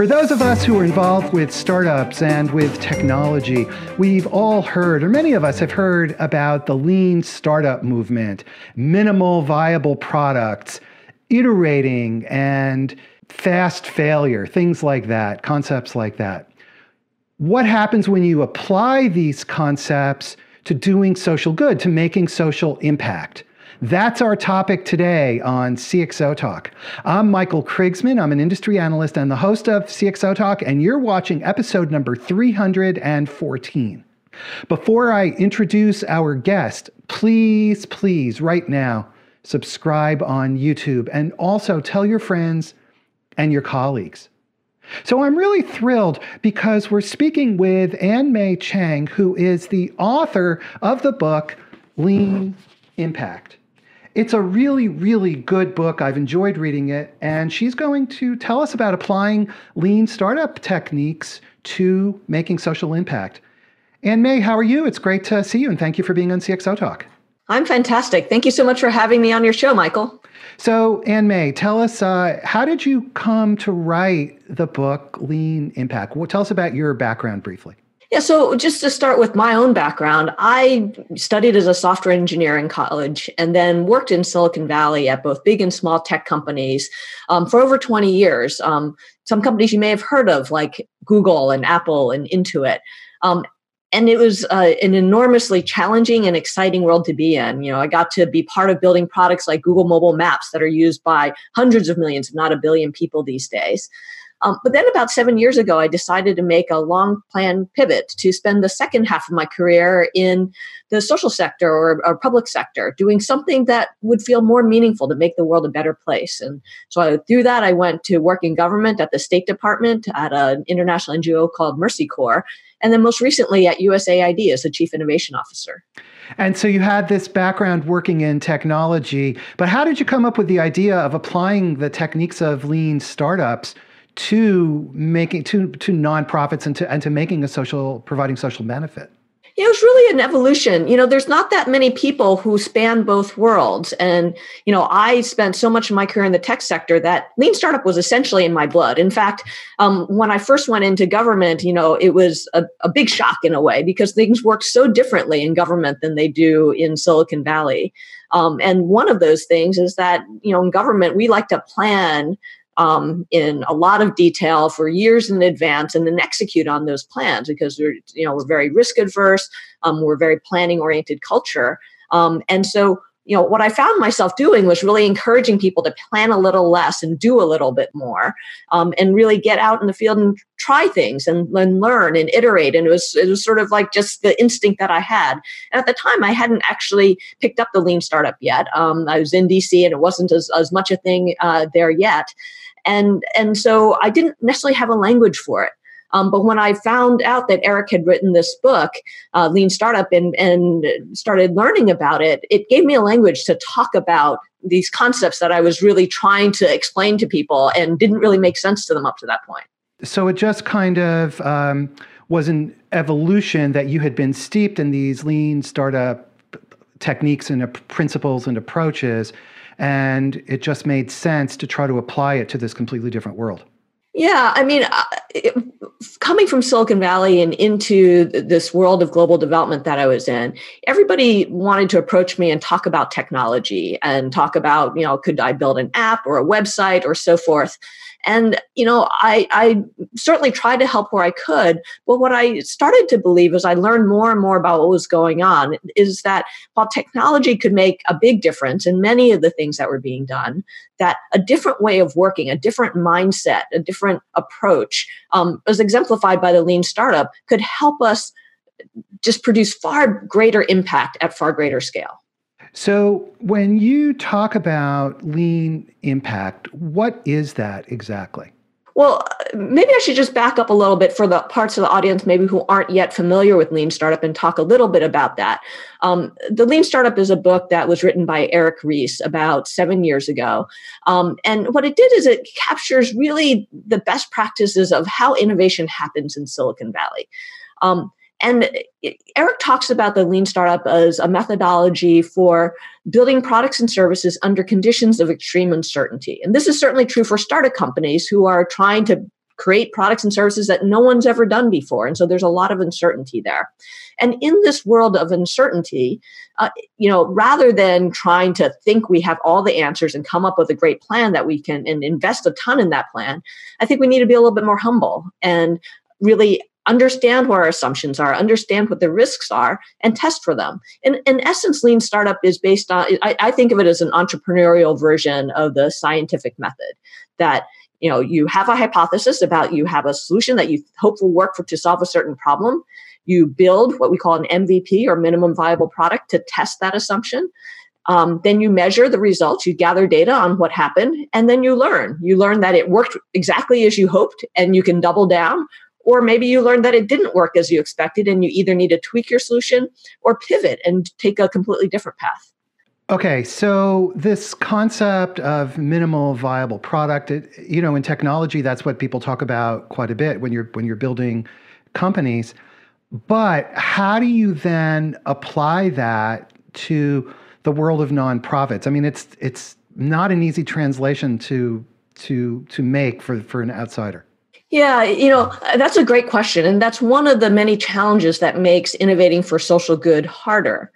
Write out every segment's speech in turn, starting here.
For those of us who are involved with startups and with technology, we've all heard, or many of us have heard about the lean startup movement, minimal viable products, iterating and fast failure, things like that, concepts like that. What happens when you apply these concepts to doing social good, to making social impact? That's our topic today on CXO Talk. I'm Michael Krigsman. I'm an industry analyst and the host of CXO Talk, and you're watching episode number 314. Before I introduce our guest, please, please, right now, subscribe on YouTube and also tell your friends and your colleagues. So I'm really thrilled because we're speaking with Ann Mei Chang, who is the author of the book Lean Impact. It's a really, really good book. I've enjoyed reading it. And she's going to tell us about applying lean startup techniques to making social impact. Ann Mei, how are you? It's great to see you and thank you for being on CXO Talk. I'm fantastic. Thank you so much for having me on your show, Michael. So, Ann Mei, tell us uh, how did you come to write the book Lean Impact? Well, tell us about your background briefly. Yeah, so just to start with my own background, I studied as a software engineer in college and then worked in Silicon Valley at both big and small tech companies um, for over 20 years. Um, some companies you may have heard of, like Google and Apple and Intuit. Um, and it was uh, an enormously challenging and exciting world to be in. You know, I got to be part of building products like Google Mobile Maps that are used by hundreds of millions, if not a billion people these days. Um, but then about seven years ago, I decided to make a long plan pivot to spend the second half of my career in the social sector or, or public sector, doing something that would feel more meaningful to make the world a better place. And so I, through that, I went to work in government at the State Department at an international NGO called Mercy Corps, and then most recently at USAID as the Chief Innovation Officer. And so you had this background working in technology, but how did you come up with the idea of applying the techniques of lean startups? To making to to nonprofits and to and to making a social providing social benefit it was really an evolution. You know, there's not that many people who span both worlds. And, you know, I spent so much of my career in the tech sector that lean startup was essentially in my blood. In fact, um, when I first went into government, you know, it was a, a big shock in a way because things work so differently in government than they do in Silicon Valley. Um, and one of those things is that, you know, in government, we like to plan um, in a lot of detail for years in advance and then execute on those plans because we're you know we're very risk adverse um, we're very planning oriented culture. Um, and so you know what i found myself doing was really encouraging people to plan a little less and do a little bit more um, and really get out in the field and try things and, and learn and iterate. And it was it was sort of like just the instinct that i had. And at the time i hadn't actually picked up the lean startup yet. Um, i was in dc and it wasn't as, as much a thing uh, there yet. And and so I didn't necessarily have a language for it. Um, but when I found out that Eric had written this book, uh, Lean Startup, and, and started learning about it, it gave me a language to talk about these concepts that I was really trying to explain to people and didn't really make sense to them up to that point. So it just kind of um, was an evolution that you had been steeped in these lean startup techniques and principles and approaches and it just made sense to try to apply it to this completely different world. Yeah, I mean, uh, coming from Silicon Valley and into this world of global development that I was in, everybody wanted to approach me and talk about technology and talk about, you know, could I build an app or a website or so forth. And, you know, I, I certainly tried to help where I could. But what I started to believe as I learned more and more about what was going on is that while technology could make a big difference in many of the things that were being done, that a different way of working, a different mindset, a different approach, um, as exemplified by the lean startup, could help us just produce far greater impact at far greater scale. So, when you talk about lean impact, what is that exactly? Well, maybe I should just back up a little bit for the parts of the audience maybe who aren't yet familiar with Lean Startup and talk a little bit about that. Um, the Lean Startup is a book that was written by Eric Ries about seven years ago. Um, and what it did is it captures really the best practices of how innovation happens in Silicon Valley. Um, and Eric talks about the lean startup as a methodology for building products and services under conditions of extreme uncertainty. And this is certainly true for startup companies who are trying to create products and services that no one's ever done before. And so there's a lot of uncertainty there. And in this world of uncertainty, uh, you know, rather than trying to think we have all the answers and come up with a great plan that we can and invest a ton in that plan, I think we need to be a little bit more humble and really understand what our assumptions are, understand what the risks are, and test for them. In, in essence, lean startup is based on, I, I think of it as an entrepreneurial version of the scientific method that you know you have a hypothesis about you have a solution that you hope will work for to solve a certain problem. You build what we call an mvp or minimum viable product to test that assumption. Um, then you measure the results you gather data on what happened and then you learn. You learn that it worked exactly as you hoped and you can double down or maybe you learned that it didn't work as you expected and you either need to tweak your solution or pivot and take a completely different path. Okay, so this concept of minimal viable product, it, you know, in technology, that's what people talk about quite a bit when you're when you're building companies. But how do you then apply that to the world of nonprofits? I mean, it's it's not an easy translation to to to make for for an outsider. Yeah, you know, that's a great question. And that's one of the many challenges that makes innovating for social good harder.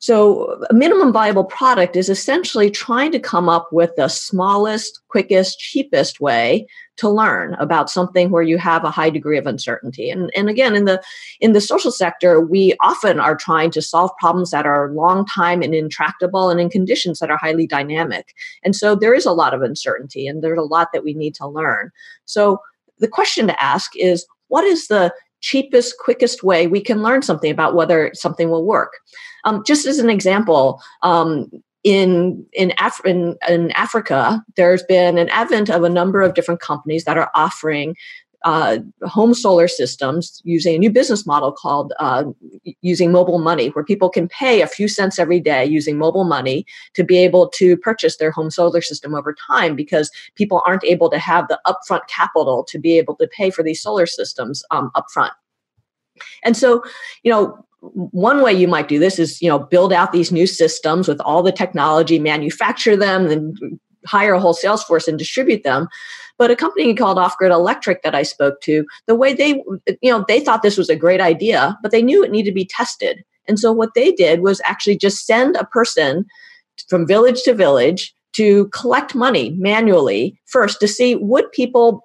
So, a minimum viable product is essentially trying to come up with the smallest, quickest, cheapest way to learn about something where you have a high degree of uncertainty. And, and again, in the in the social sector, we often are trying to solve problems that are long time and intractable and in conditions that are highly dynamic. And so there is a lot of uncertainty and there's a lot that we need to learn. So the question to ask is what is the cheapest, quickest way we can learn something about whether something will work? Um, just as an example, um, in in, Af- in, in Africa, there's been an advent of a number of different companies that are offering uh, home solar systems using a new business model called uh, using mobile money, where people can pay a few cents every day using mobile money to be able to purchase their home solar system over time because people aren't able to have the upfront capital to be able to pay for these solar systems um, upfront. And so, you know, one way you might do this is you know build out these new systems with all the technology manufacture them and hire a whole sales force and distribute them but a company called Off Grid Electric that I spoke to, the way they, you know, they thought this was a great idea, but they knew it needed to be tested. And so what they did was actually just send a person from village to village to collect money manually first to see would people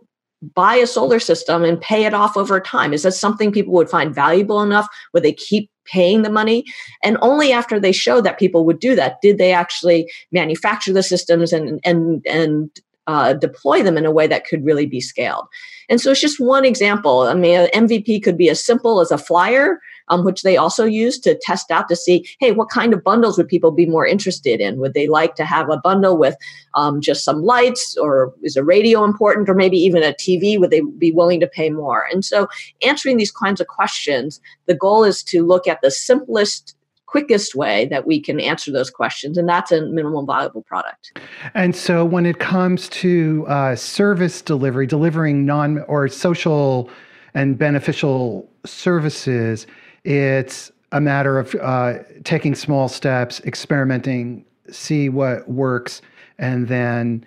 buy a solar system and pay it off over time? Is that something people would find valuable enough? Would they keep paying the money? And only after they showed that people would do that did they actually manufacture the systems and and and uh, deploy them in a way that could really be scaled. And so it's just one example. I mean, an MVP could be as simple as a flyer, um, which they also use to test out to see, hey, what kind of bundles would people be more interested in? Would they like to have a bundle with um, just some lights, or is a radio important, or maybe even a TV? Would they be willing to pay more? And so, answering these kinds of questions, the goal is to look at the simplest quickest way that we can answer those questions, and that's a minimum viable product. And so, when it comes to uh, service delivery, delivering non or social and beneficial services, it's a matter of uh, taking small steps, experimenting, see what works, and then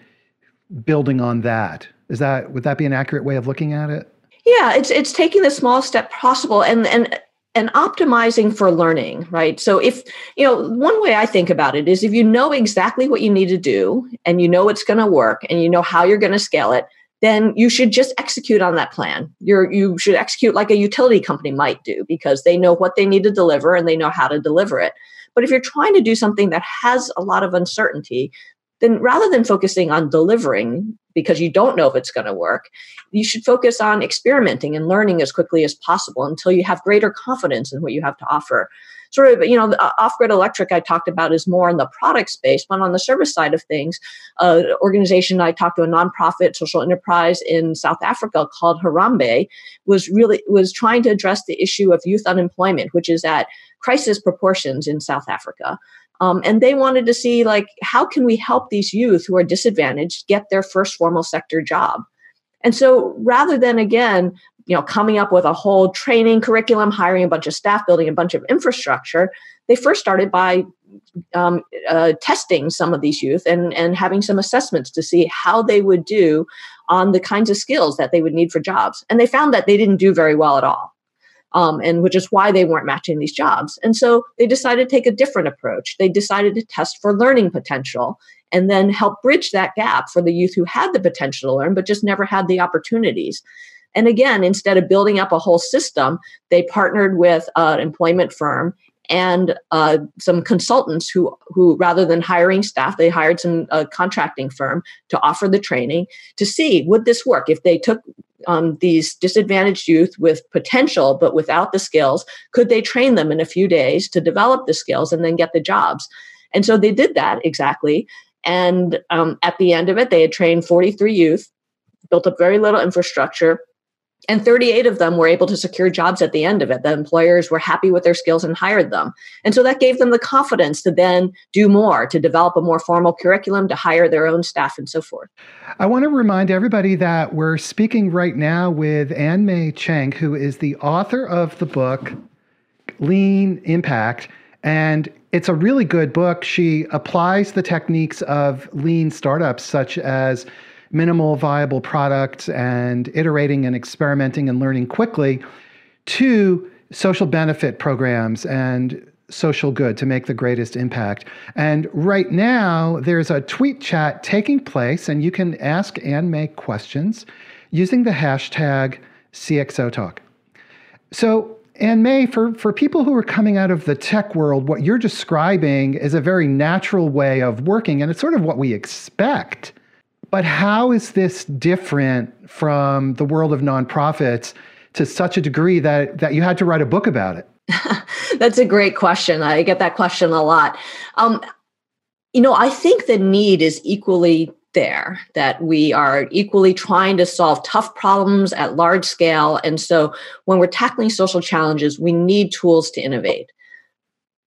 building on that. Is that would that be an accurate way of looking at it? Yeah, it's it's taking the small step possible, and and and optimizing for learning, right? So if, you know, one way I think about it is if you know exactly what you need to do and you know it's going to work and you know how you're going to scale it, then you should just execute on that plan. You're you should execute like a utility company might do because they know what they need to deliver and they know how to deliver it. But if you're trying to do something that has a lot of uncertainty, then rather than focusing on delivering because you don't know if it's going to work, you should focus on experimenting and learning as quickly as possible until you have greater confidence in what you have to offer. Sort of, you know, uh, off grid electric I talked about is more in the product space, but on the service side of things, uh, an organization I talked to, a nonprofit social enterprise in South Africa called Harambee was really was trying to address the issue of youth unemployment, which is at crisis proportions in South Africa. Um, and they wanted to see like how can we help these youth who are disadvantaged get their first formal sector job and so rather than again you know coming up with a whole training curriculum hiring a bunch of staff building a bunch of infrastructure they first started by um, uh, testing some of these youth and, and having some assessments to see how they would do on the kinds of skills that they would need for jobs. And they found that they didn't do very well at all. Um, and which is why they weren't matching these jobs. And so they decided to take a different approach. They decided to test for learning potential and then help bridge that gap for the youth who had the potential to learn but just never had the opportunities. And again, instead of building up a whole system, they partnered with an employment firm and uh, some consultants who who rather than hiring staff they hired some uh, contracting firm to offer the training to see would this work? If they took um, these disadvantaged youth with potential but without the skills could they train them in a few days to develop the skills and then get the jobs? And so they did that exactly. And um, at the end of it they had trained 43 youth built up very little infrastructure and 38 of them were able to secure jobs at the end of it. The employers were happy with their skills and hired them. And so that gave them the confidence to then do more, to develop a more formal curriculum, to hire their own staff, and so forth. I want to remind everybody that we're speaking right now with Ann Mei Chang, who is the author of the book Lean Impact. And it's a really good book. She applies the techniques of lean startups, such as minimal viable products and iterating and experimenting and learning quickly to social benefit programs and social good to make the greatest impact. And right now, there's a tweet chat taking place, and you can ask Ann Mei questions using the hashtag CXOTalk. So, Ann Mei, for, for people who are coming out of the tech world, what you're describing is a very natural way of working, and it's sort of what we expect but how is this different from the world of nonprofits to such a degree that, that you had to write a book about it? That's a great question. I get that question a lot. Um, you know, I think the need is equally there, that we are equally trying to solve tough problems at large scale. And so when we're tackling social challenges, we need tools to innovate.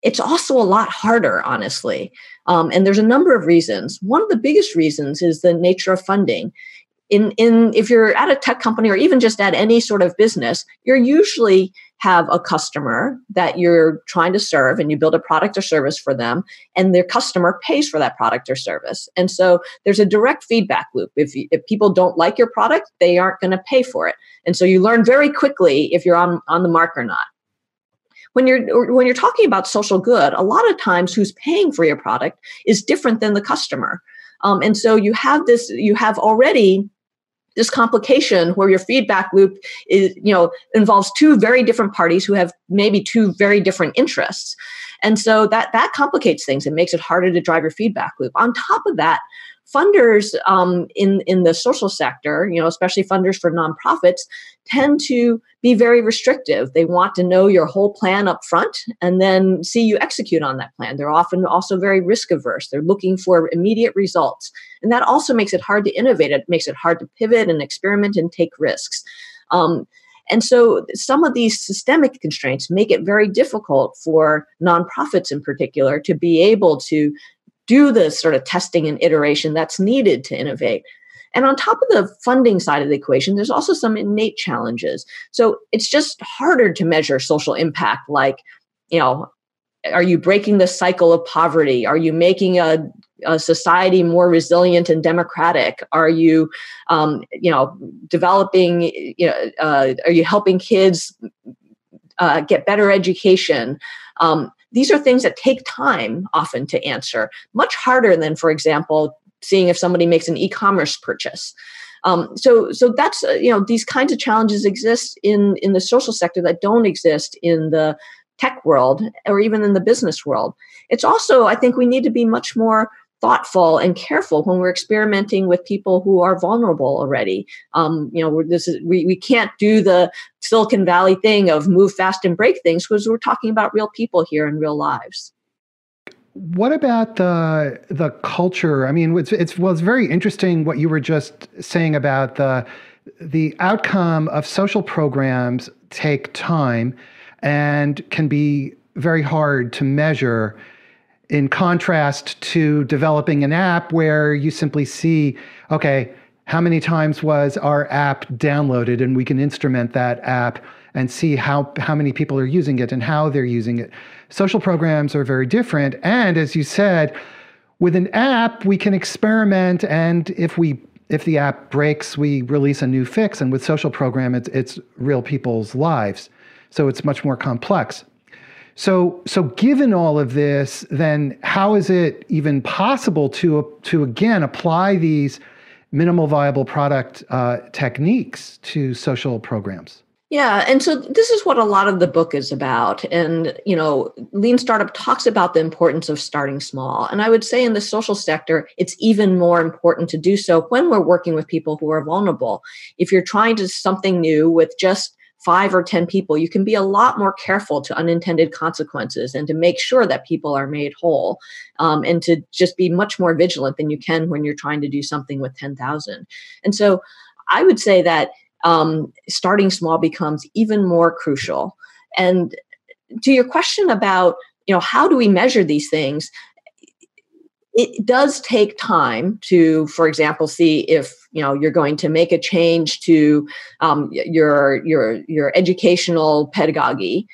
It's also a lot harder, honestly. Um, and there's a number of reasons. One of the biggest reasons is the nature of funding. In, in if you're at a tech company or even just at any sort of business, you're usually have a customer that you're trying to serve and you build a product or service for them and their customer pays for that product or service and so there's a direct feedback loop if, if people don't like your product they aren't going to pay for it and so you learn very quickly if you're on, on the mark or not when you're when you're talking about social good a lot of times who's paying for your product is different than the customer. Um, and so you have this you have already this complication where your feedback loop is you know involves two very different parties who have maybe two very different interests. And so that that complicates things. And makes it harder to drive your feedback loop. On top of that funders um, in in the social sector, you know, especially funders for nonprofits, tend to be very restrictive. They want to know your whole plan up front and then see you execute on that plan. They're often also very risk averse. They're looking for immediate results, and that also makes it hard to innovate. It makes it hard to pivot and experiment and take risks. Um, and so some of these systemic constraints make it very difficult for nonprofits in particular to be able to do the sort of testing and iteration that's needed to innovate. And on top of the funding side of the equation, there's also some innate challenges. So it's just harder to measure social impact, like, you know, are you breaking the cycle of poverty? Are you making a, a society more resilient and democratic? Are you, um, you know, developing? You know, uh, are you helping kids uh, get better education? Um, these are things that take time often to answer, much harder than, for example, seeing if somebody makes an e-commerce purchase. Um, so, so that's uh, you know these kinds of challenges exist in in the social sector that don't exist in the tech world or even in the business world. It's also I think we need to be much more thoughtful and careful when we're experimenting with people who are vulnerable already. Um, you know, this is we, we can't do the Silicon Valley thing of move fast and break things because we're talking about real people here in real lives. What about the the culture? I mean, it's, it's well, it's very interesting what you were just saying about the the outcome of social programs take time and can be very hard to measure in contrast to developing an app where you simply see, okay, how many times was our app downloaded, and we can instrument that app and see how, how many people are using it and how they're using it. Social programs are very different. And as you said, with an app, we can experiment, and if we if the app breaks, we release a new fix. And with social program, it's, it's real people's lives. So it's much more complex. So, so given all of this, then how is it even possible to, to again apply these minimal viable product uh, techniques to social programs? Yeah, and so this is what a lot of the book is about. And, you know, Lean Startup talks about the importance of starting small. And I would say in the social sector, it's even more important to do so when we're working with people who are vulnerable. If you're trying to something new with just five or 10 people, you can be a lot more careful to unintended consequences and to make sure that people are made whole um, and to just be much more vigilant than you can when you're trying to do something with 10,000. And so I would say that um, starting small becomes even more crucial. And to your question about, you know, how do we measure these things? It does take time to, for example, see if you know you're going to make a change to um, your your your educational pedagogy,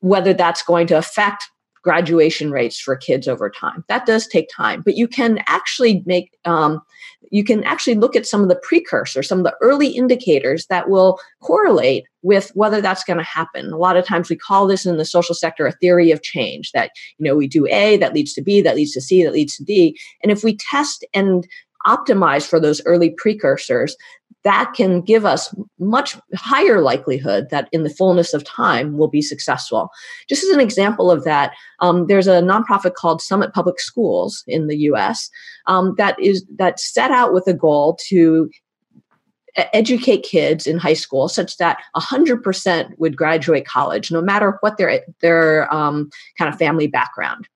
whether that's going to affect graduation rates for kids over time. That does take time, but you can actually make um, you can actually look at some of the precursors, some of the early indicators that will correlate with whether that's going to happen. A lot of times we call this in the social sector a theory of change that you know we do A that leads to B that leads to C that leads to D, and if we test and optimize for those early precursors, that can give us much higher likelihood that in the fullness of time we'll be successful. Just as an example of that, um, there's a nonprofit called Summit Public Schools in the U.S. Um, that is that set out with a goal to educate kids in high school such that 100% would graduate college no matter what their their um, kind of family background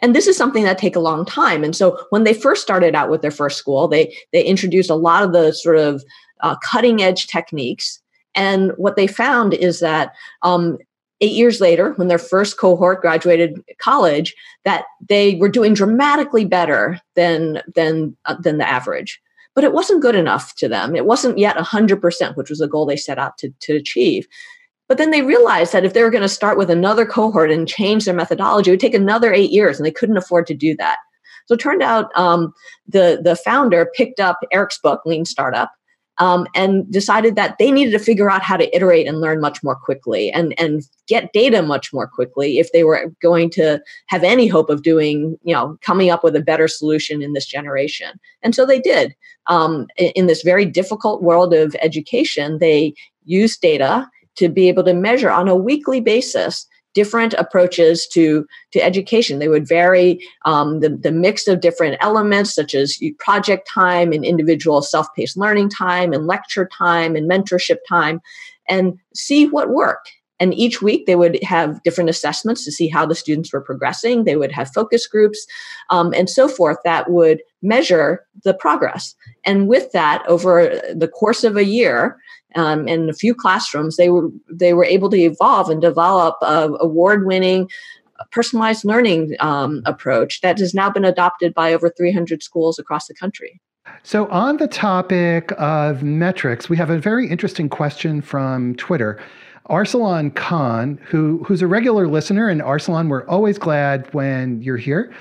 and this is something that take a long time. And so when they first started out with their first school they they introduced a lot of the sort of uh, cutting edge techniques. And what they found is that um, eight years later when their first cohort graduated college that they were doing dramatically better than than uh, than the average. But it wasn't good enough to them. It wasn't yet 100% which was a goal they set out to, to achieve but then they realized that if they were going to start with another cohort and change their methodology, it would take another eight years, and they couldn't afford to do that. So it turned out um, the the founder picked up Eric's book, Lean Startup, um, and decided that they needed to figure out how to iterate and learn much more quickly and and get data much more quickly if they were going to have any hope of doing you know coming up with a better solution in this generation. And so they did. Um, in, in this very difficult world of education, they used data to be able to measure on a weekly basis different approaches to to education. They would vary um, the, the mix of different elements such as project time and individual self-paced learning time and lecture time and mentorship time and see what worked. And each week they would have different assessments to see how the students were progressing. They would have focus groups um, and so forth that would measure the progress. And with that over the course of a year um, in a few classrooms, they were they were able to evolve and develop a award-winning personalized learning um, approach that has now been adopted by over 300 schools across the country. So, on the topic of metrics, we have a very interesting question from Twitter. Arsalan Khan, who, who's a regular listener, and Arsalan, we're always glad when you're here.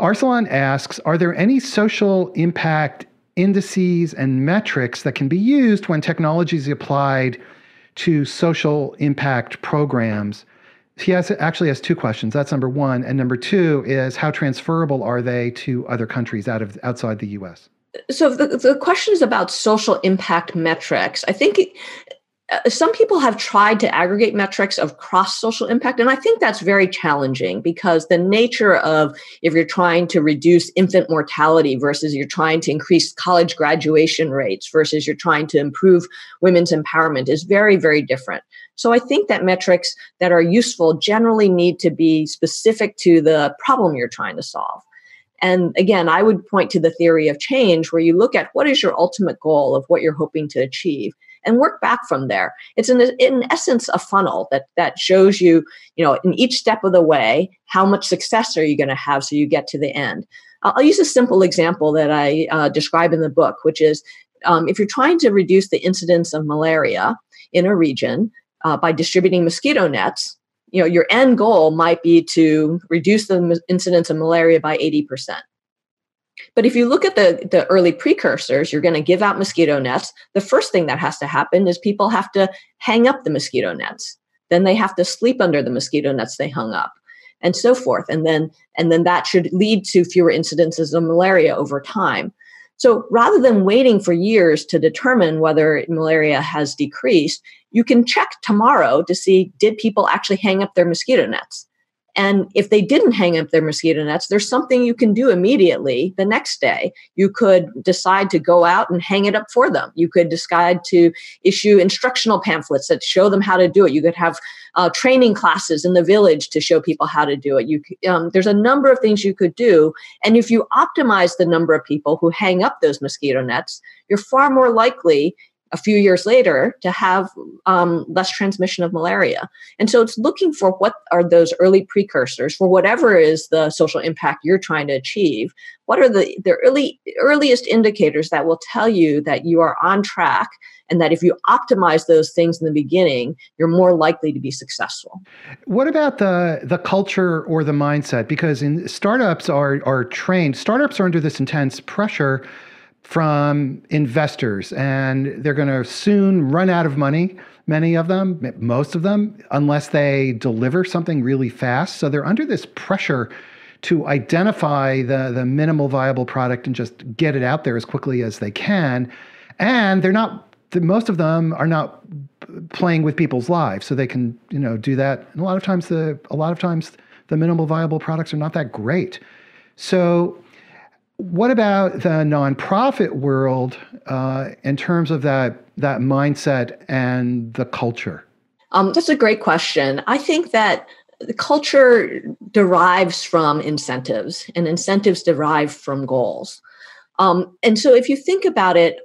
Arsalan asks Are there any social impact indices and metrics that can be used when technology is applied to social impact programs. He has actually has two questions. That's number one, and number two is how transferable are they to other countries out of outside the U.S. So the, the question is about social impact metrics. I think Uh, some people have tried to aggregate metrics of cross social impact and i think that's very challenging because the nature of if you're trying to reduce infant mortality versus you're trying to increase college graduation rates versus you're trying to improve women's empowerment is very very different. So i think that metrics that are useful generally need to be specific to the problem you're trying to solve. And again, I would point to the theory of change where you look at what is your ultimate goal of what you're hoping to achieve and work back from there. It's in, in essence a funnel that that shows you, you know, in each step of the way, how much success are you going to have so you get to the end. I'll use a simple example that I uh, describe in the book, which is um, if you're trying to reduce the incidence of malaria in a region uh, by distributing mosquito nets, you know your end goal might be to reduce the incidence of malaria by 80%. But if you look at the, the early precursors, you're going to give out mosquito nets. The first thing that has to happen is people have to hang up the mosquito nets. Then they have to sleep under the mosquito nets they hung up and so forth. And then, and then that should lead to fewer incidences of malaria over time. So rather than waiting for years to determine whether malaria has decreased, you can check tomorrow to see did people actually hang up their mosquito nets? And if they didn't hang up their mosquito nets, there's something you can do immediately the next day. You could decide to go out and hang it up for them. You could decide to issue instructional pamphlets that show them how to do it. You could have uh, training classes in the village to show people how to do it. You, um, there's a number of things you could do. And if you optimize the number of people who hang up those mosquito nets, you're far more likely a few years later to have um, less transmission of malaria. And so it's looking for what are those early precursors for whatever is the social impact you're trying to achieve. What are the, the early earliest indicators that will tell you that you are on track and that if you optimize those things in the beginning, you're more likely to be successful. What about the the culture or the mindset? Because in startups are are trained, startups are under this intense pressure from investors, and they're going to soon run out of money. Many of them, most of them, unless they deliver something really fast. So they're under this pressure to identify the, the minimal viable product and just get it out there as quickly as they can. And they're not, most of them are not playing with people's lives, so they can, you know, do that. And a lot of times, the a lot of times, the minimal viable products are not that great. So what about the nonprofit world uh, in terms of that that mindset and the culture? Um, that's a great question. I think that the culture derives from incentives, and incentives derive from goals. Um, and so, if you think about it,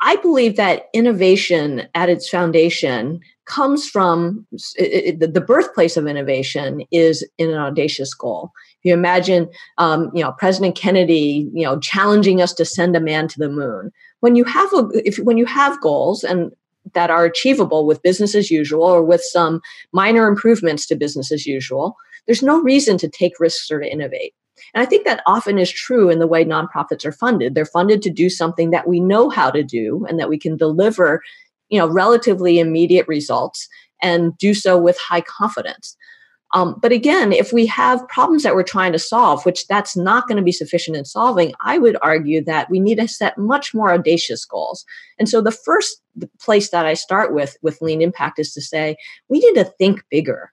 I believe that innovation at its foundation comes from it, it, the birthplace of innovation is in an audacious goal. You imagine, um, you know, President Kennedy, you know, challenging us to send a man to the moon. When you have a, if when you have goals and that are achievable with business as usual or with some minor improvements to business as usual, there's no reason to take risks or to innovate. And I think that often is true in the way nonprofits are funded. They're funded to do something that we know how to do and that we can deliver you know relatively immediate results and do so with high confidence um, but again if we have problems that we're trying to solve which that's not going to be sufficient in solving i would argue that we need to set much more audacious goals and so the first place that i start with with lean impact is to say we need to think bigger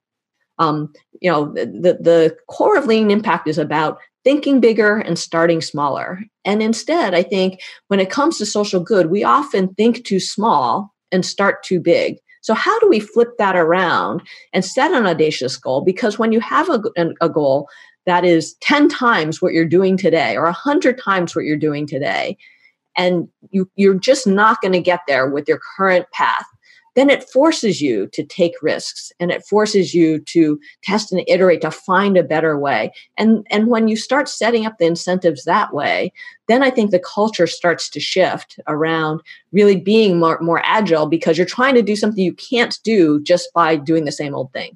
um, you know the, the core of lean impact is about thinking bigger and starting smaller. And instead, I think when it comes to social good, we often think too small and start too big. So, how do we flip that around and set an audacious goal? Because when you have a, a goal that is 10 times what you're doing today or 100 times what you're doing today, and you, you're just not going to get there with your current path, then it forces you to take risks and it forces you to test and iterate to find a better way. And, and when you start setting up the incentives that way, then I think the culture starts to shift around really being more, more agile because you're trying to do something you can't do just by doing the same old thing.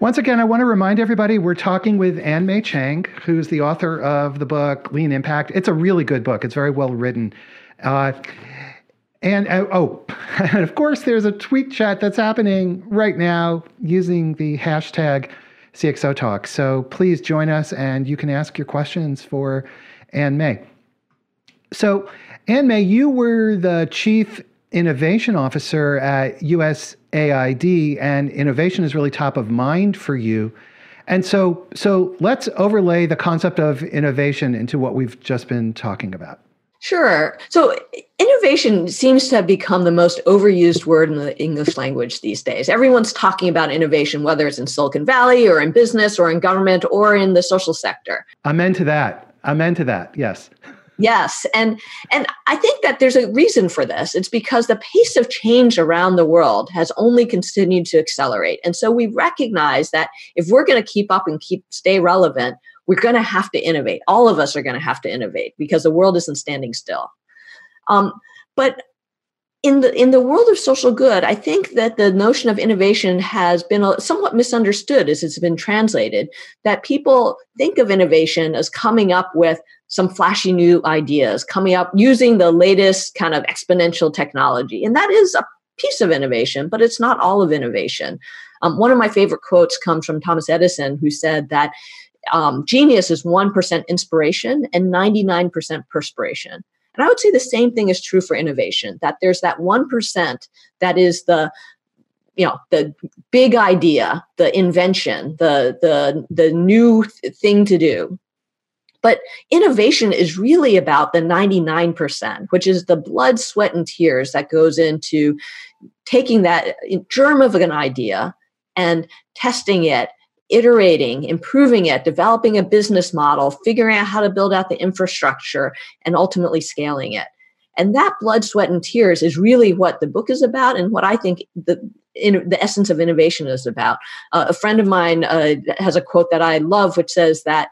Once again, I want to remind everybody we're talking with Ann Mei Chang, who's the author of the book Lean Impact. It's a really good book, it's very well written. Uh, and uh, oh, and of course, there's a tweet chat that's happening right now using the hashtag CXO Talk. So please join us and you can ask your questions for Ann Mei. So, Ann Mei, you were the chief innovation officer at USAID, and innovation is really top of mind for you. And so, so let's overlay the concept of innovation into what we've just been talking about. Sure. So innovation seems to have become the most overused word in the English language these days. Everyone's talking about innovation, whether it's in Silicon Valley or in business or in government or in the social sector. Amen to that. Amen to that. Yes. Yes, and and I think that there's a reason for this. It's because the pace of change around the world has only continued to accelerate. And so we recognize that if we're going to keep up and keep stay relevant, we're going to have to innovate. All of us are going to have to innovate because the world isn't standing still. Um, but in the in the world of social good, I think that the notion of innovation has been somewhat misunderstood as it's been translated. That people think of innovation as coming up with some flashy new ideas, coming up using the latest kind of exponential technology, and that is a piece of innovation, but it's not all of innovation. Um, one of my favorite quotes comes from Thomas Edison, who said that um, genius is 1% inspiration and 99% perspiration. And I would say the same thing is true for innovation, that there's that 1% that is the you know the big idea the invention the the the new th- thing to do but innovation is really about the 99% which is the blood sweat and tears that goes into taking that germ of an idea and testing it iterating, improving it, developing a business model, figuring out how to build out the infrastructure, and ultimately scaling it. And that blood, sweat, and tears is really what the book is about, and what I think the in, the essence of innovation is about. Uh, a friend of mine uh, has a quote that I love, which says that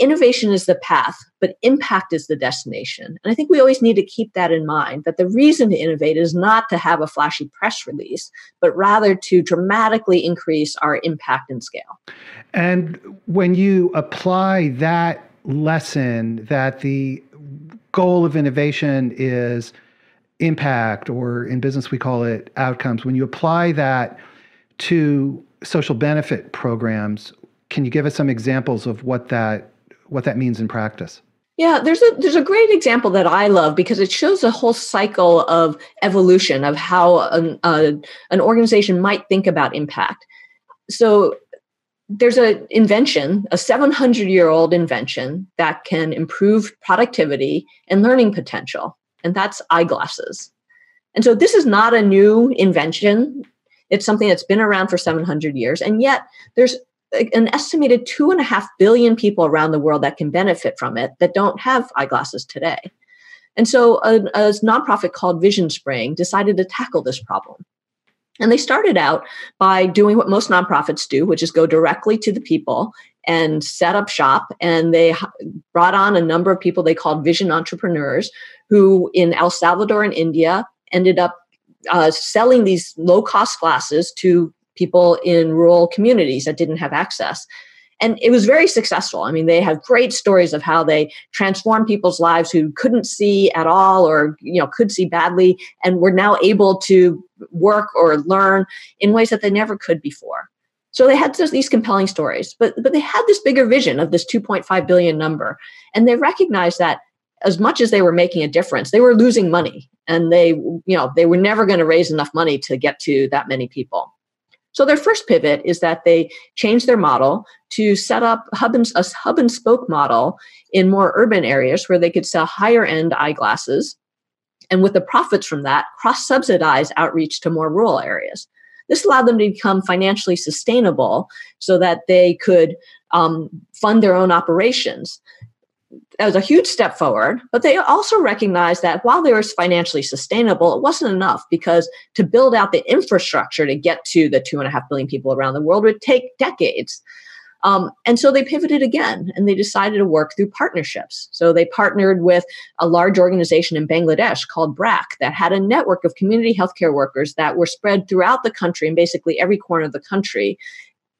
innovation is the path, but impact is the destination. And I think we always need to keep that in mind that the reason to innovate is not to have a flashy press release, but rather to dramatically increase our impact and scale. And when you apply that lesson that the goal of innovation is impact, or in business we call it outcomes, when you apply that to social benefit programs, can you give us some examples of what that what that means in practice. Yeah, there's a there's a great example that I love because it shows a whole cycle of evolution of how an, uh, an organization might think about impact. So there's an invention, a 700 year old invention that can improve productivity and learning potential, and that's eyeglasses. And so this is not a new invention. It's something that's been around for 700 years, and yet there's an estimated two and a half billion people around the world that can benefit from it that don't have eyeglasses today. And so a, a nonprofit called Vision Spring decided to tackle this problem. And they started out by doing what most nonprofits do, which is go directly to the people and set up shop. And they brought on a number of people they called vision entrepreneurs who in El Salvador and India ended up uh, selling these low cost glasses to people in rural communities that didn't have access. And it was very successful. I mean, they have great stories of how they transformed people's lives who couldn't see at all or, you know, could see badly and were now able to work or learn in ways that they never could before. So they had these compelling stories, but but they had this bigger vision of this 2.5 billion number, and they recognized that as much as they were making a difference, they were losing money, and they you know they were never going to raise enough money to get to that many people. So their first pivot is that they changed their model to set up hub and, a hub and spoke model in more urban areas where they could sell higher end eyeglasses. And with the profits from that, cross subsidize outreach to more rural areas. This allowed them to become financially sustainable so that they could um, fund their own operations that was a huge step forward. But they also recognized that while they were financially sustainable, it wasn't enough because to build out the infrastructure to get to the two and a half billion people around the world would take decades. Um, and so they pivoted again and they decided to work through partnerships. So they partnered with a large organization in Bangladesh called BRAC that had a network of community healthcare workers that were spread throughout the country in basically every corner of the country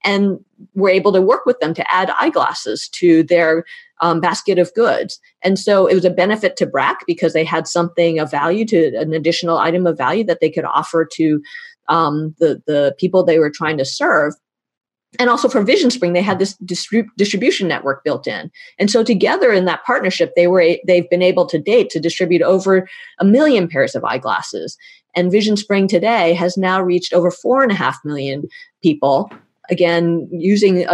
and were able to work with them to add eyeglasses to their um, basket of goods. And so it was a benefit to BRAC because they had something of value to an additional item of value that they could offer to um, the, the people they were trying to serve. And also for Vision Spring, they had this distrib- distribution network built in. And so together in that partnership, they were they've been able to date to distribute over a million pairs of eyeglasses. And Vision Spring today has now reached over four and a half million people. Again, using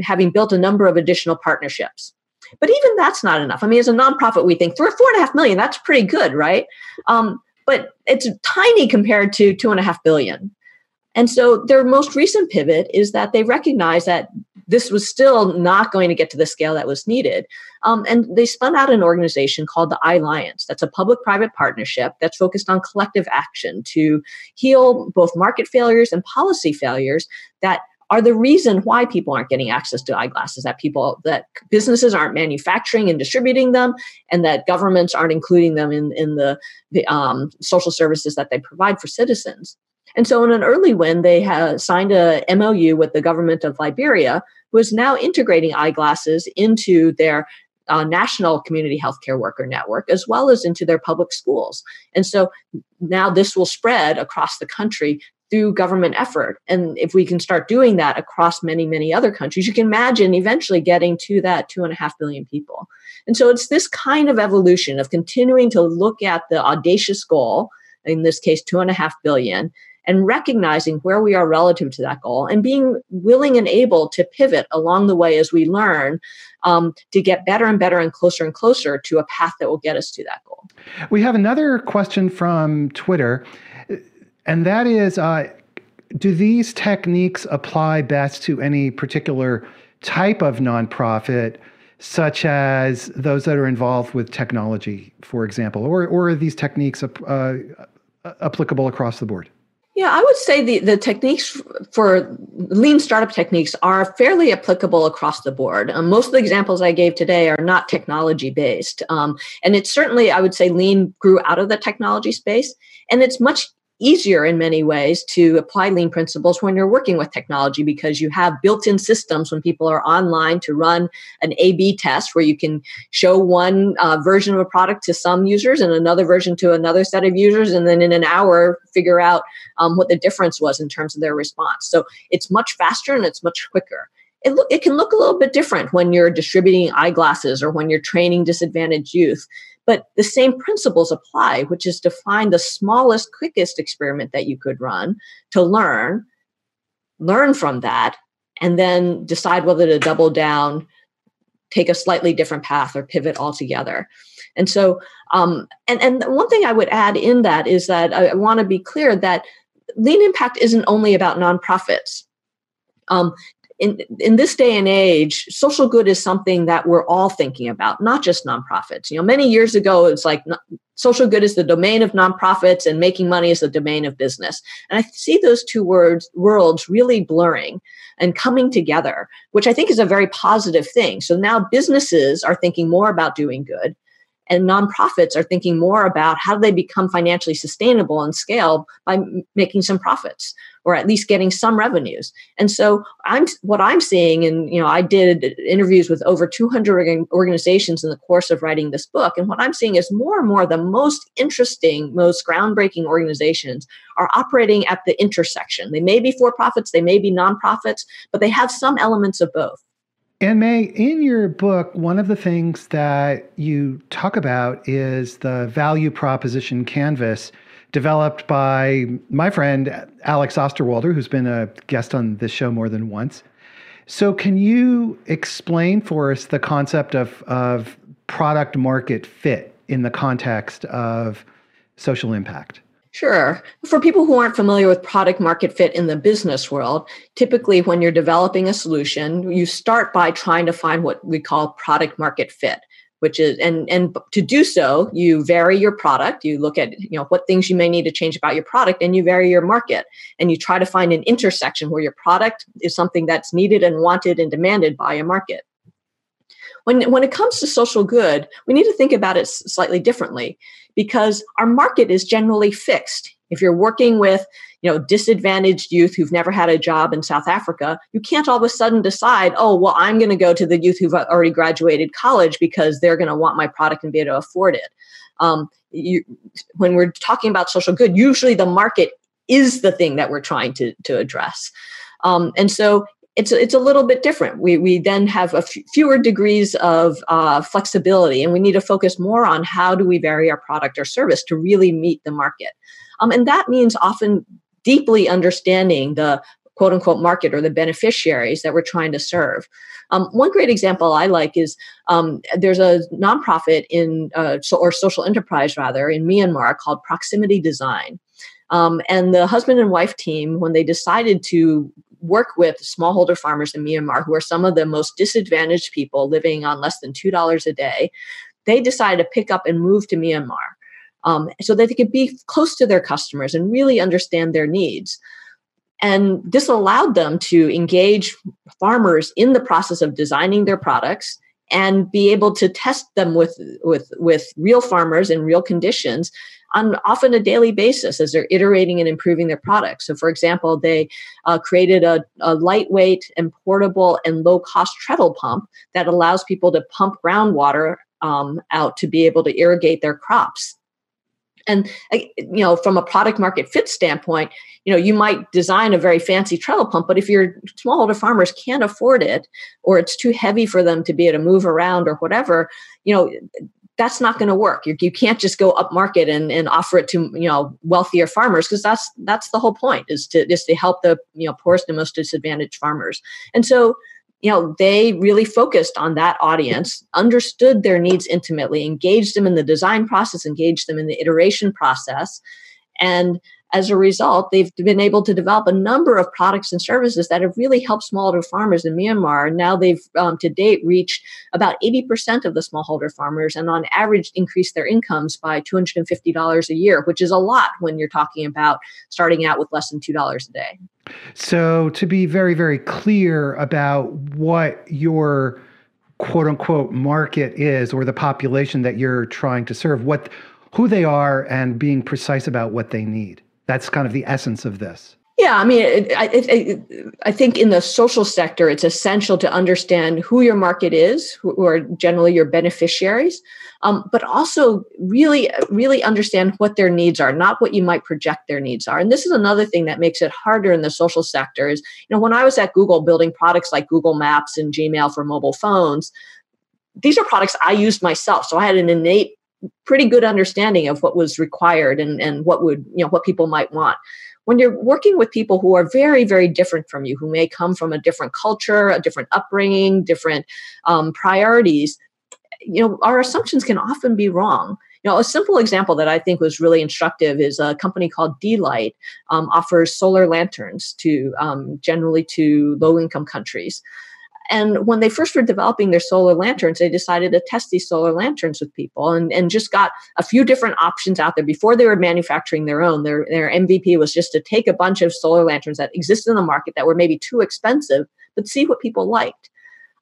having built a number of additional partnerships. But even that's not enough. I mean, as a nonprofit, we think three four and a half million, that's pretty good, right? Um, but it's tiny compared to two and a half billion. And so their most recent pivot is that they recognize that this was still not going to get to the scale that was needed. Um, and they spun out an organization called the Alliance. That's a public private partnership that's focused on collective action to heal both market failures and policy failures that are the reason why people aren't getting access to eyeglasses that people that businesses aren't manufacturing and distributing them and that governments aren't including them in, in the, the um, social services that they provide for citizens and so in an early win they signed a mou with the government of liberia who is now integrating eyeglasses into their uh, national community healthcare worker network as well as into their public schools. And so now this will spread across the country through government effort. And if we can start doing that across many, many other countries, you can imagine eventually getting to that two and a half billion people. And so it's this kind of evolution of continuing to look at the audacious goal, in this case, two and a half billion, and recognizing where we are relative to that goal and being willing and able to pivot along the way as we learn um, to get better and better and closer and closer to a path that will get us to that goal. We have another question from Twitter, and that is uh, Do these techniques apply best to any particular type of nonprofit? Such as those that are involved with technology, for example, or, or are these techniques uh, applicable across the board? Yeah, I would say the, the techniques for lean startup techniques are fairly applicable across the board. Um, most of the examples I gave today are not technology based. Um, and it's certainly, I would say, lean grew out of the technology space. And it's much easier in many ways to apply lean principles when you're working with technology because you have built-in systems when people are online to run an a-b test where you can show one uh, version of a product to some users and another version to another set of users and then in an hour figure out um, what the difference was in terms of their response. So it's much faster and it's much quicker. It, look, it can look a little bit different when you're distributing eyeglasses or when you're training disadvantaged youth but the same principles apply, which is to find the smallest, quickest experiment that you could run to learn, learn from that, and then decide whether to double down, take a slightly different path, or pivot altogether. And so, um, and and one thing I would add in that is that I, I want to be clear that lean impact isn't only about nonprofits. Um, in, in this day and age, social good is something that we're all thinking about, not just nonprofits. You know, many years ago, it's like social good is the domain of nonprofits and making money is the domain of business. And I see those two words worlds really blurring and coming together, which I think is a very positive thing. So now businesses are thinking more about doing good and nonprofits are thinking more about how do they become financially sustainable and scale by m- making some profits or at least getting some revenues. And so i'm what i'm seeing and you know i did interviews with over 200 organizations in the course of writing this book and what i'm seeing is more and more the most interesting most groundbreaking organizations are operating at the intersection. They may be for profits they may be nonprofits but they have some elements of both Ann-Mei, in your book, one of the things that you talk about is the value proposition canvas developed by my friend Alex Osterwalder, who's been a guest on this show more than once. So, can you explain for us the concept of, of product market fit in the context of social impact? Sure. For people who aren't familiar with product market fit in the business world, typically when you're developing a solution, you start by trying to find what we call product market fit which is and and to do so you vary your product. You look at you know what things you may need to change about your product and you vary your market. And you try to find an intersection where your product is something that's needed and wanted and demanded by a market when when it comes to social good we need to think about it slightly differently because our market is generally fixed. If you're working with, you know, disadvantaged youth who've never had a job in South Africa, you can't all of a sudden decide, oh, well, I'm going to go to the youth who've already graduated college because they're going to want my product and be able to afford it. Um, you, when we're talking about social good, usually the market is the thing that we're trying to, to address. Um, and so it's it's a little bit different. We we then have a f- fewer degrees of uh, flexibility, and we need to focus more on how do we vary our product or service to really meet the market, um, and that means often deeply understanding the quote unquote market or the beneficiaries that we're trying to serve. Um, one great example I like is um, there's a nonprofit in uh, so, or social enterprise rather in Myanmar called Proximity Design. Um, and the husband and wife team, when they decided to work with smallholder farmers in Myanmar, who are some of the most disadvantaged people living on less than $2 a day, they decided to pick up and move to Myanmar um, so that they could be close to their customers and really understand their needs. And this allowed them to engage farmers in the process of designing their products and be able to test them with, with, with real farmers in real conditions on often a daily basis as they're iterating and improving their products. So, for example, they uh, created a, a, lightweight and portable and low cost treadle pump that allows people to pump groundwater um, out to be able to irrigate their crops and uh, you know from a product market fit standpoint you know you might design a very fancy treadle pump but if your smallholder farmers can't afford it or it's too heavy for them to be able to move around or whatever you know that's not going to work. You, you can't just go up market and, and offer it to you know wealthier farmers because that's that's the whole point is to is to help the you know poorest and most disadvantaged farmers. And so you know they really focused on that audience understood their needs intimately engaged them in the design process engaged them in the iteration process and as a result, they've been able to develop a number of products and services that have really helped smallholder farmers in Myanmar. Now they've um, to date reached about 80% of the smallholder farmers and on average increased their incomes by $250 a year, which is a lot when you're talking about starting out with less than $2 a day. So, to be very, very clear about what your quote unquote market is or the population that you're trying to serve, what who they are and being precise about what they need. That's kind of the essence of this. Yeah, I mean, it, I, it, I think in the social sector, it's essential to understand who your market is, who are generally your beneficiaries, um, but also really, really understand what their needs are, not what you might project their needs are. And this is another thing that makes it harder in the social sector. Is you know, when I was at Google building products like Google Maps and Gmail for mobile phones, these are products I used myself, so I had an innate pretty good understanding of what was required and, and what would you know what people might want. When you're working with people who are very very different from you who may come from a different culture a different upbringing different um, priorities you know our assumptions can often be wrong. You know a simple example that i think was really instructive is a company called d-light um, offers solar lanterns to um, generally to low income countries and when they first were developing their solar lanterns, they decided to test these solar lanterns with people and, and just got a few different options out there before they were manufacturing their own. Their, their MVP was just to take a bunch of solar lanterns that existed in the market that were maybe too expensive, but see what people liked.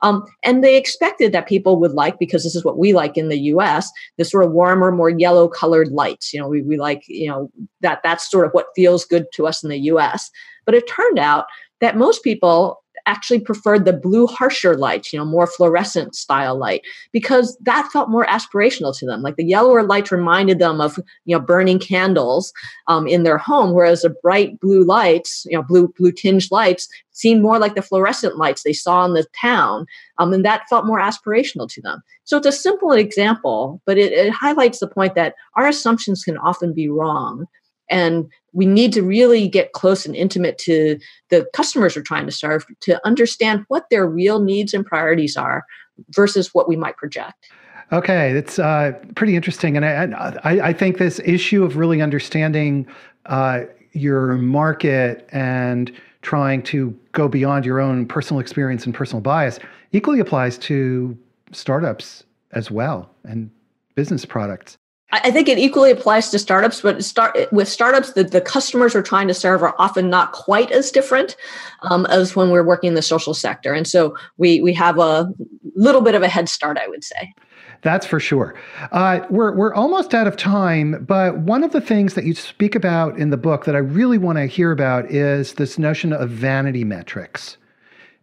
Um, and they expected that people would like, because this is what we like in the US, the sort of warmer, more yellow colored lights. You know, we, we like, you know, that that's sort of what feels good to us in the US. But it turned out that most people actually preferred the blue harsher light, you know, more fluorescent style light, because that felt more aspirational to them. Like the yellower light reminded them of, you know, burning candles um, in their home, whereas the bright blue lights, you know, blue blue tinged lights, seemed more like the fluorescent lights they saw in the town, um, and that felt more aspirational to them. So it's a simple example, but it, it highlights the point that our assumptions can often be wrong and we need to really get close and intimate to the customers we're trying to serve to understand what their real needs and priorities are versus what we might project. Okay, it's uh, pretty interesting, and I, I, I, think this issue of really understanding uh, your market and trying to go beyond your own personal experience and personal bias equally applies to startups as well and business products. I think it equally applies to startups, but start with startups, the, the customers we're trying to serve are often not quite as different um, as when we're working in the social sector. And so we we have a little bit of a head start, I would say. That's for sure. Uh, we're we're almost out of time, but one of the things that you speak about in the book that I really want to hear about is this notion of vanity metrics,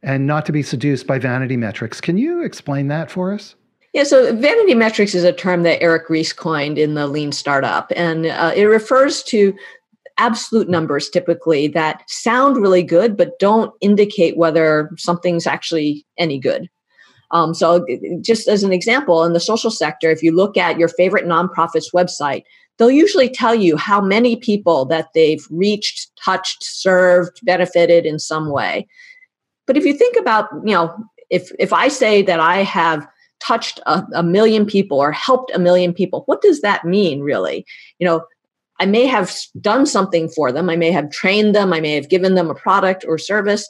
and not to be seduced by vanity metrics. Can you explain that for us? Yeah, so vanity metrics is a term that Eric Ries coined in the lean startup, and uh, it refers to absolute numbers typically that sound really good but don't indicate whether something's actually any good. Um, so, just as an example, in the social sector, if you look at your favorite nonprofit's website, they'll usually tell you how many people that they've reached, touched, served, benefited in some way. But if you think about, you know, if if I say that I have touched a, a million people or helped a million people what does that mean really you know I may have done something for them. I may have trained them. I may have given them a product or service.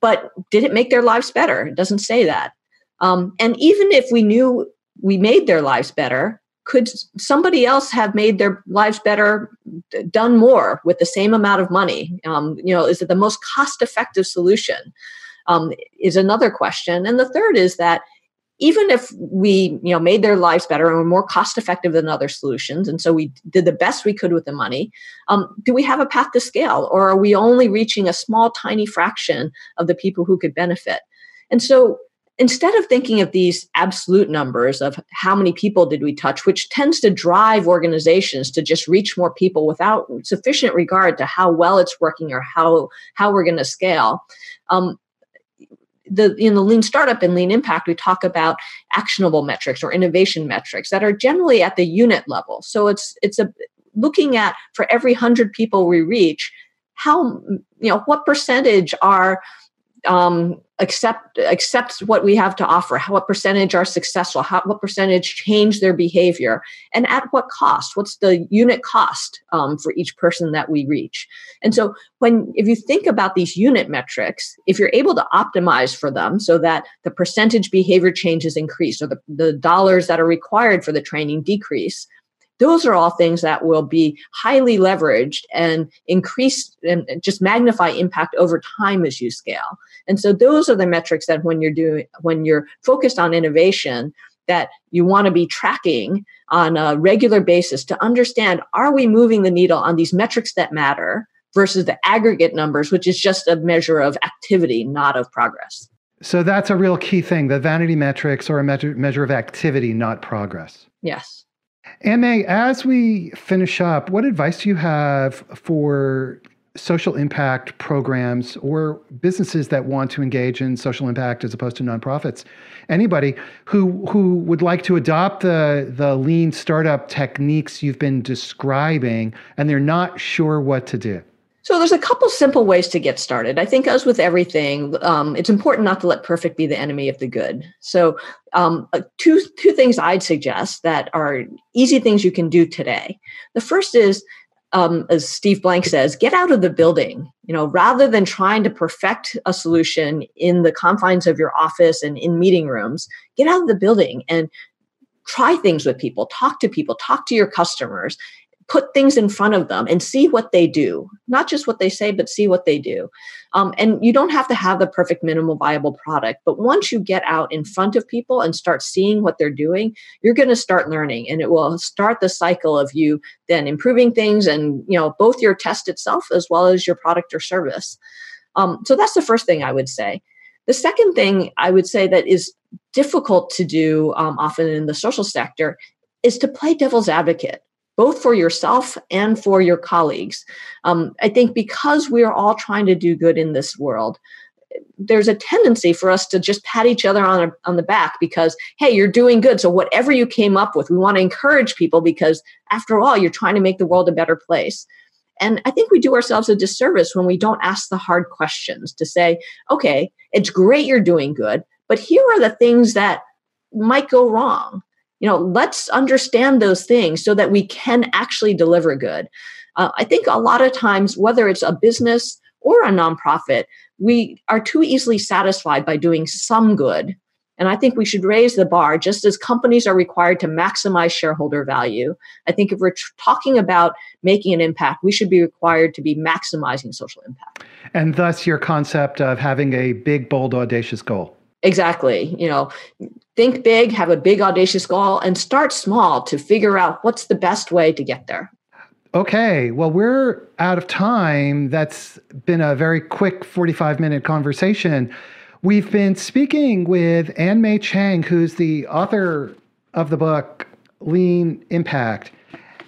But did it make their lives better? It doesn't say that. Um, and even if we knew we made their lives better, could somebody else have made their lives better done more with the same amount of money um, you know is it the most cost effective solution um, is another question and the third is that even if we you know made their lives better and were more cost effective than other solutions and so we did the best we could with the money um, do we have a path to scale? Or are we only reaching a small tiny fraction of the people who could benefit? And so instead of thinking of these absolute numbers of how many people did we touch which tends to drive organizations to just reach more people without sufficient regard to how well it's working or how how we're going to scale um, the in the lean startup and lean impact we talk about actionable metrics or innovation metrics that are generally at the unit level. So it's it's a looking at for every 100 people we reach how you know what percentage are um, accept accepts what we have to offer how, what percentage are successful how, what percentage change their behavior and at what cost? What's the unit cost um, for each person that we reach? And so when if you think about these unit metrics if you're able to optimize for them so that the percentage behavior changes increase or the, the dollars that are required for the training decrease those are all things that will be highly leveraged and increase and just magnify impact over time as you scale. And so those are the metrics that when you're doing when you're focused on innovation that you want to be tracking on a regular basis to understand are we moving the needle on these metrics that matter versus the aggregate numbers which is just a measure of activity not of progress. So that's a real key thing. The vanity metrics are a measure, measure of activity, not progress. Yes. Ann-Mei, as we finish up, what advice do you have for social impact programs or businesses that want to engage in social impact as opposed to nonprofits? Anybody who who would like to adopt the the lean startup techniques you've been describing and they're not sure what to do? So there's a couple simple ways to get started. I think, as with everything, um, it's important not to let perfect be the enemy of the good. So, um, uh, two two things I'd suggest that are easy things you can do today. The first is, um, as Steve Blank says, get out of the building. You know, rather than trying to perfect a solution in the confines of your office and in meeting rooms, get out of the building and try things with people, talk to people, talk to your customers, put things in front of them and see what they do. Not just what they say but see what they do. Um, and you don't have to have the perfect minimal viable product but once you get out in front of people and start seeing what they're doing you're going to start learning and it will start the cycle of you then improving things and you know both your test itself as well as your product or service. Um, so that's the first thing i would say. The second thing i would say that is difficult to do um, often in the social sector is to play devil's advocate both for yourself and for your colleagues. Um, I think because we're all trying to do good in this world, there's a tendency for us to just pat each other on, a, on the back because, hey, you're doing good. So, whatever you came up with, we want to encourage people because, after all, you're trying to make the world a better place. And I think we do ourselves a disservice when we don't ask the hard questions to say, okay, it's great you're doing good, but here are the things that might go wrong you know let's understand those things so that we can actually deliver good. Uh, i think a lot of times whether it's a business or a nonprofit we are too easily satisfied by doing some good. And i think we should raise the bar just as companies are required to maximize shareholder value. I think if we're tr- talking about making an impact we should be required to be maximizing social impact. And thus your concept of having a big bold audacious goal. Exactly. You know, think big, have a big audacious goal, and start small to figure out what's the best way to get there. Okay, well, we're out of time. That's been a very quick 45 minute conversation. We've been speaking with Ann-Mei Chang, who's the author of the book Lean Impact.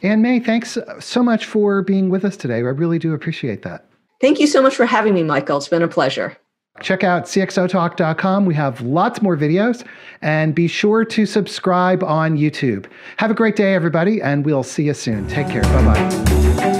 Ann-Mei, thanks so much for being with us today. I really do appreciate that. Thank you so much for having me, Michael. It's been a pleasure. Check out cxotalk.com. We have lots more videos and be sure to subscribe on YouTube. Have a great day, everybody, and we'll see you soon. Take care. Bye bye.